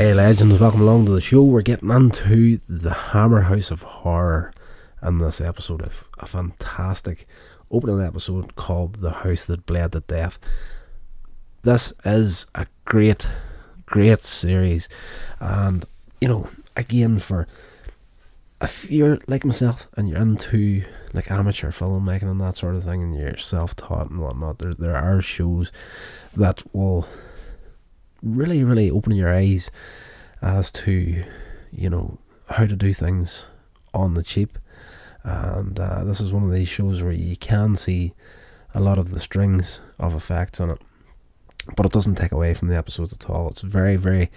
Hey legends, welcome along to the show. We're getting into the Hammer House of Horror in this episode of a fantastic opening episode called The House That Bled to Death. This is a great, great series, and you know, again, for if you're like myself and you're into like amateur filmmaking and that sort of thing, and you're self taught and whatnot, there there are shows that will really, really open your eyes as to, you know, how to do things on the cheap. And uh, this is one of these shows where you can see a lot of the strings of effects on it, but it doesn't take away from the episodes at all. It's very, very,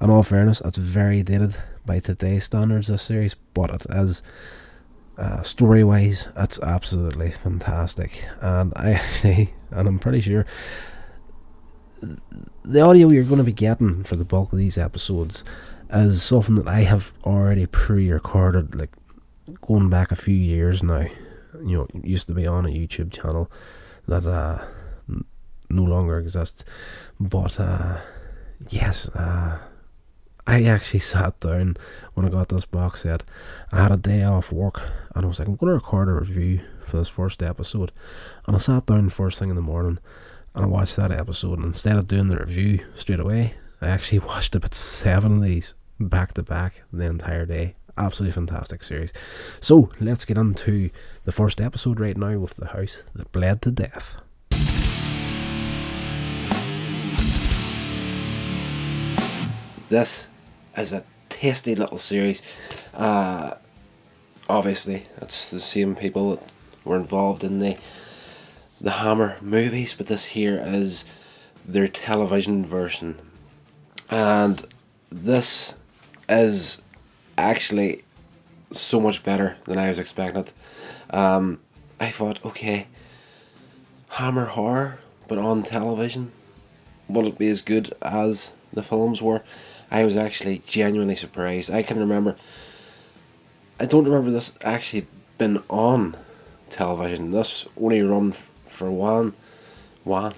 in all fairness, it's very dated by today's standards, this series, but it is. Uh, story wise, it's absolutely fantastic, and I actually, and I'm pretty sure the audio you're going to be getting for the bulk of these episodes is something that I have already pre-recorded, like going back a few years now. You know, used to be on a YouTube channel that uh, no longer exists, but uh, yes, uh, I actually sat down when I got this box set. I had a day off work, and I was like, I'm going to record a review for this first episode, and I sat down first thing in the morning and I watched that episode. And instead of doing the review straight away, I actually watched about seven of these back to back the entire day. Absolutely fantastic series. So let's get into the first episode right now with the house that bled to death. This is a tasty little series. Uh, obviously, it's the same people that were involved in the the Hammer movies, but this here is their television version. And this is actually so much better than I was expecting. Um, I thought, okay, Hammer horror, but on television, will it be as good as the films were? I was actually genuinely surprised. I can remember, I don't remember this actually been on television. This only run for one. One.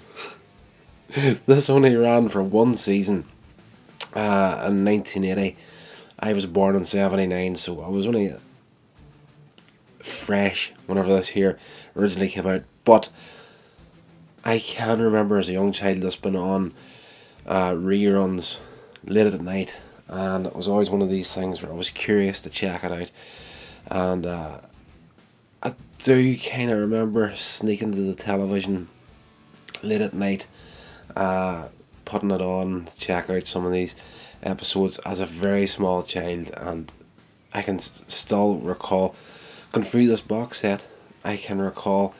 this only ran for one season uh, in 1980. I was born in 79, so I was only fresh whenever this here originally came out. But I can remember as a young child this been on uh, reruns late at night, and it was always one of these things where I was curious to check it out. And uh, do kind of remember sneaking to the television late at night, uh, putting it on, check out some of these episodes as a very small child, and I can s- still recall, going through this box set, I can recall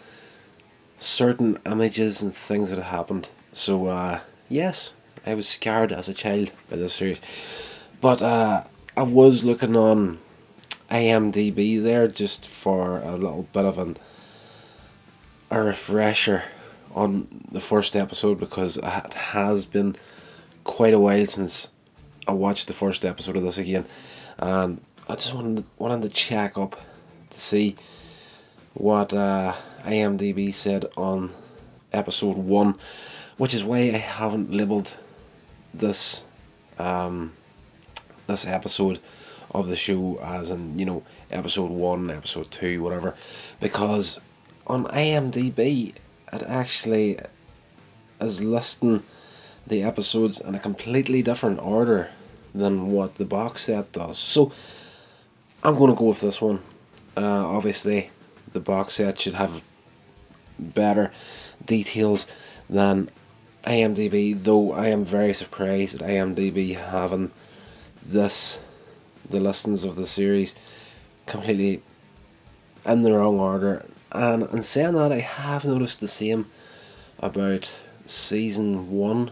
certain images and things that happened. So, uh, yes, I was scared as a child by this series. But uh, I was looking on IMDb there just for a little bit of an a refresher on the first episode because it has been quite a while since I watched the first episode of this again, and I just wanted wanted to check up to see what uh, IMDb said on episode one, which is why I haven't labelled this um, this episode of the show as in you know episode one, episode two, whatever, because on IMDb it actually is listing the episodes in a completely different order than what the box set does. So I'm going to go with this one. Uh, obviously, the box set should have better details than IMDb, though I am very surprised at IMDb having this the listens of the series completely in the wrong order. And in saying that, I have noticed the same about season one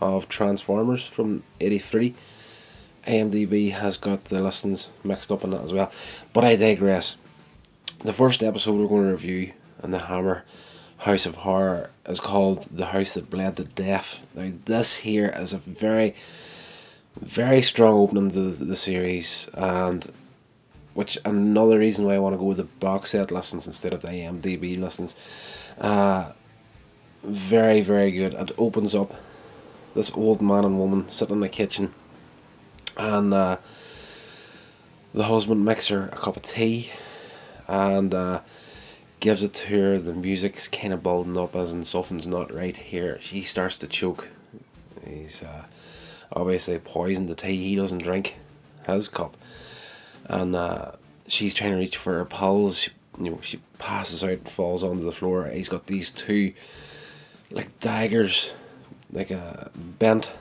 of Transformers from 83. IMDb has got the listens mixed up in that as well. But I digress. The first episode we're going to review in the Hammer House of Horror is called The House That Bled to Death. Now, this here is a very very strong opening to the, the series, and which another reason why I want to go with the box set lessons instead of the IMDb lessons. Uh, very very good. It opens up this old man and woman sitting in the kitchen and uh, the husband makes her a cup of tea, and uh, gives it to her. The music's kind of building up, as in something's not right here. She starts to choke. He's uh, obviously poisoned the tea. He doesn't drink his cup, and uh, she's trying to reach for her pulse. She, you know, she passes out and falls onto the floor. He's got these two, like daggers, like a uh, bent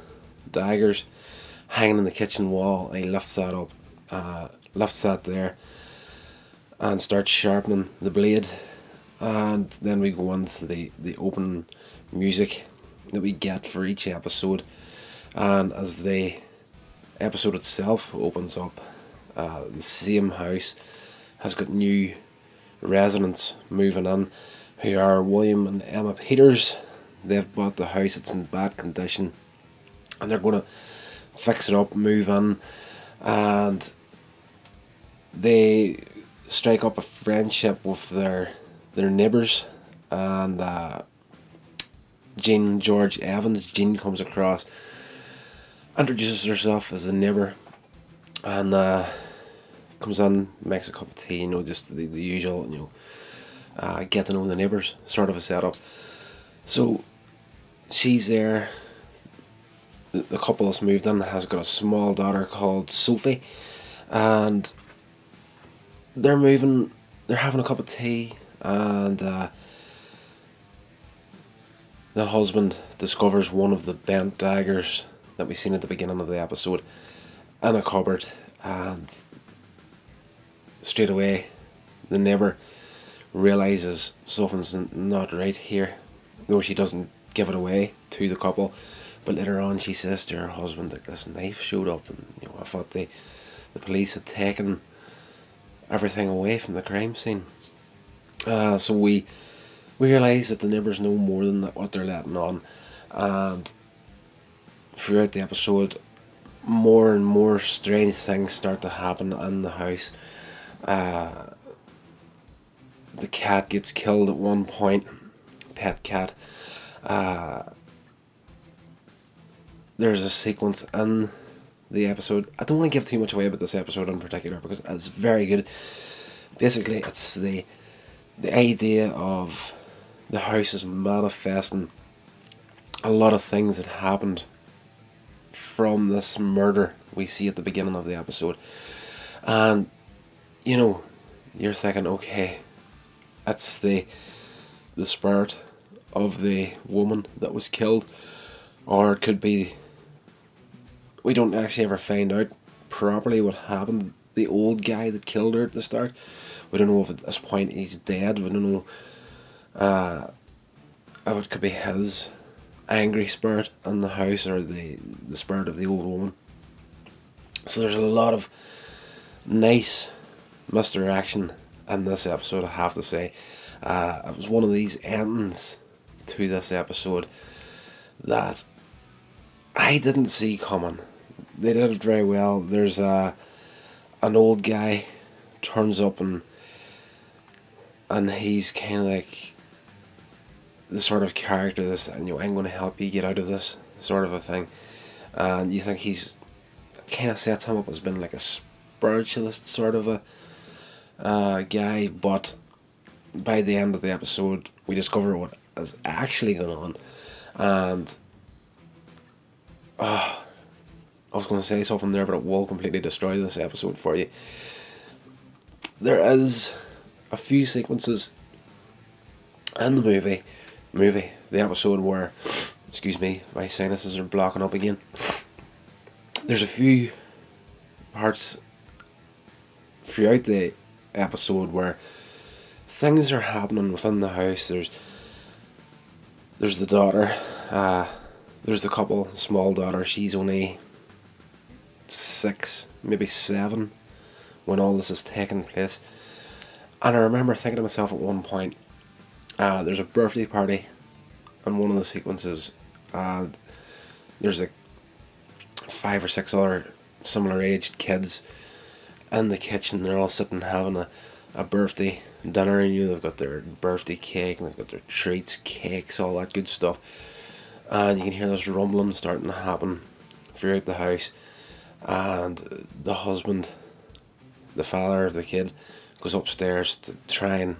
daggers, hanging in the kitchen wall. He lifts that up, uh, lifts that there, and starts sharpening the blade. And then we go into the the open music that we get for each episode, and as the episode itself opens up, uh, the same house has got new residents moving in who are William and Emma Peters. They've bought the house, it's in bad condition, and they're going to fix it up, move in, and they strike up a friendship with their their neighbours and uh, George Evans. Jean comes across, introduces herself as a neighbour, and uh, comes in, makes a cup of tea. You know, just the, the usual. You know, uh, get to know the neighbours sort of a setup. So she's there. The, couple that's moved in has got a small daughter called Sophie, and they're moving. They're having a cup of tea, and uh, the husband discovers one of the bent daggers that we seen at the beginning of the episode. In a cupboard and straight away the neighbour realizes something's not right here though she doesn't give it away to the couple. But later on she says to her husband that this knife showed up and you know I thought the the police had taken everything away from the crime scene. Uh, so we we realise that the neighbours know more than what they're letting on, and throughout the episode, more and more strange things start to happen in the house. Uh, the cat gets killed at one point, pet cat. Uh, there's a sequence in the episode. I don't want to give too much away about this episode in particular because it's very good. Basically, it's the the idea of the house is manifesting a lot of things that happened from this murder we see at the beginning of the episode. And, you know, you're thinking, okay, it's the the spirit of the woman that was killed, or it could be. We don't actually ever find out properly what happened. The old guy that killed her at the start. We don't know if at this point he's dead. We don't know uh, it could be his angry spirit in the house or the, the spirit of the old woman. So there's a lot of nice misdirection in this episode, I have to say. Uh, it was one of these endings to this episode that I didn't see coming. They did it very well. There's a an old guy turns up and and he's kind of like the sort of character this and you know I'm going to help you get out of this sort of a thing. And you think he's kind of sets him up as being like a spiritualist sort of a uh, guy but by the end of the episode we discover what is actually going on. And uh, I was going to say something there but it will completely destroy this episode for you. There is a few sequences in the movie movie, the episode where, excuse me, my sinuses are blocking up again. There's a few parts throughout the episode where things are happening within the house. There's there's the daughter, uh, there's the couple, small daughter. She's only six, maybe seven, when all this is taking place. And I remember thinking to myself at one point, uh, there's a birthday party on one of the sequences, and there's like five or six other similar aged kids in the kitchen. They're all sitting having a, a birthday dinner, and you they've got their birthday cake, and they've got their treats, cakes, all that good stuff. And you can hear this rumbling starting to happen throughout the house. and the husband, the father of the kid, goes upstairs to try and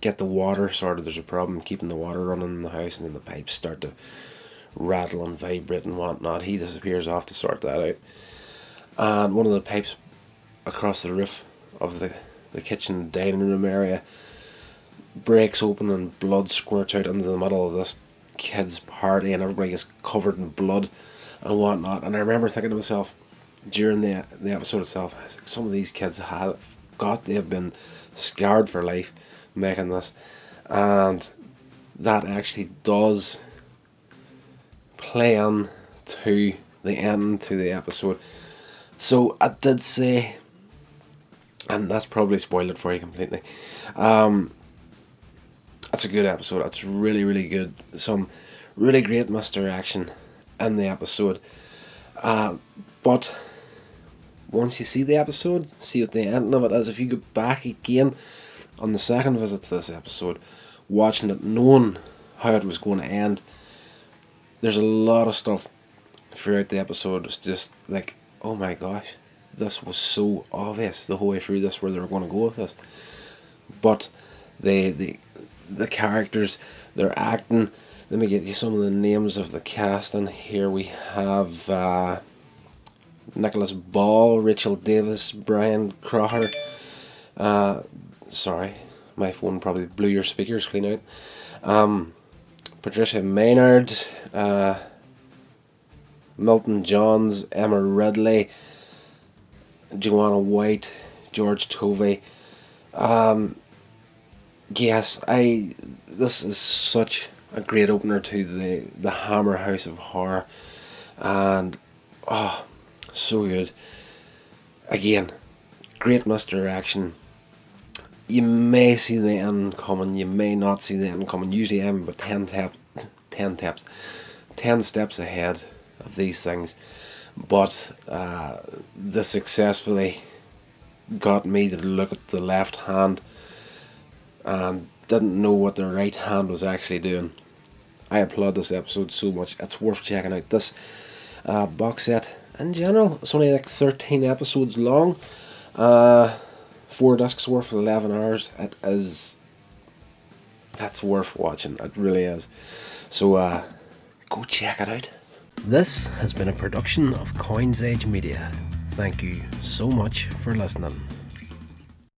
get the water sorted. There's a problem keeping the water running in the house, and then the pipes start to rattle and vibrate and whatnot. He disappears off to sort that out. And one of the pipes across the roof of the, the kitchen dining room area breaks open and blood squirts out into the middle of this kid's party and everybody is covered in blood and whatnot. And I remember thinking to myself during the the episode itself, some of these kids have got they have been scarred for life making this, and that actually does play on to the end to the episode. So I did say, and that's probably spoiled it for you completely. Um, that's a good episode. That's really really good. Some really great misdirection in the episode. Uh, but once you see the episode, see what the ending of it is. If you go back again on the second visit to this episode, watching it, knowing how it was going to end, there's a lot of stuff throughout the episode. It's just like, oh my gosh, this was so obvious the whole way through this where they were going to go with this. But they, the the characters, their acting. Let me get you some of the names of the cast. And here we have uh, Nicholas Ball, Rachel Davies, Brian Croucher. Uh, sorry, my phone probably blew your speakers clean out. Um, Patricia Maynard, uh, Milton Johns, Emma Ridley, Joanna White, George Tovey. Um, yes, I. This is such a great opener to the the Hammer House of Horror, and oh, so good. Again, great misdirection. You may see the end coming, you may not see the end coming. Usually, I'm about 10 tap, 10 taps, 10 steps ahead of these things. But uh, this successfully got me to look at the left hand and didn't know what the right hand was actually doing. I applaud this episode so much. It's worth checking out. This uh, box set in general, it's only like 13 episodes long. Uh, four discs worth, of 11 hours. It is. That's worth watching. It really is. So uh, go check it out. This has been a production of Coins Age Media. Thank you so much for listening.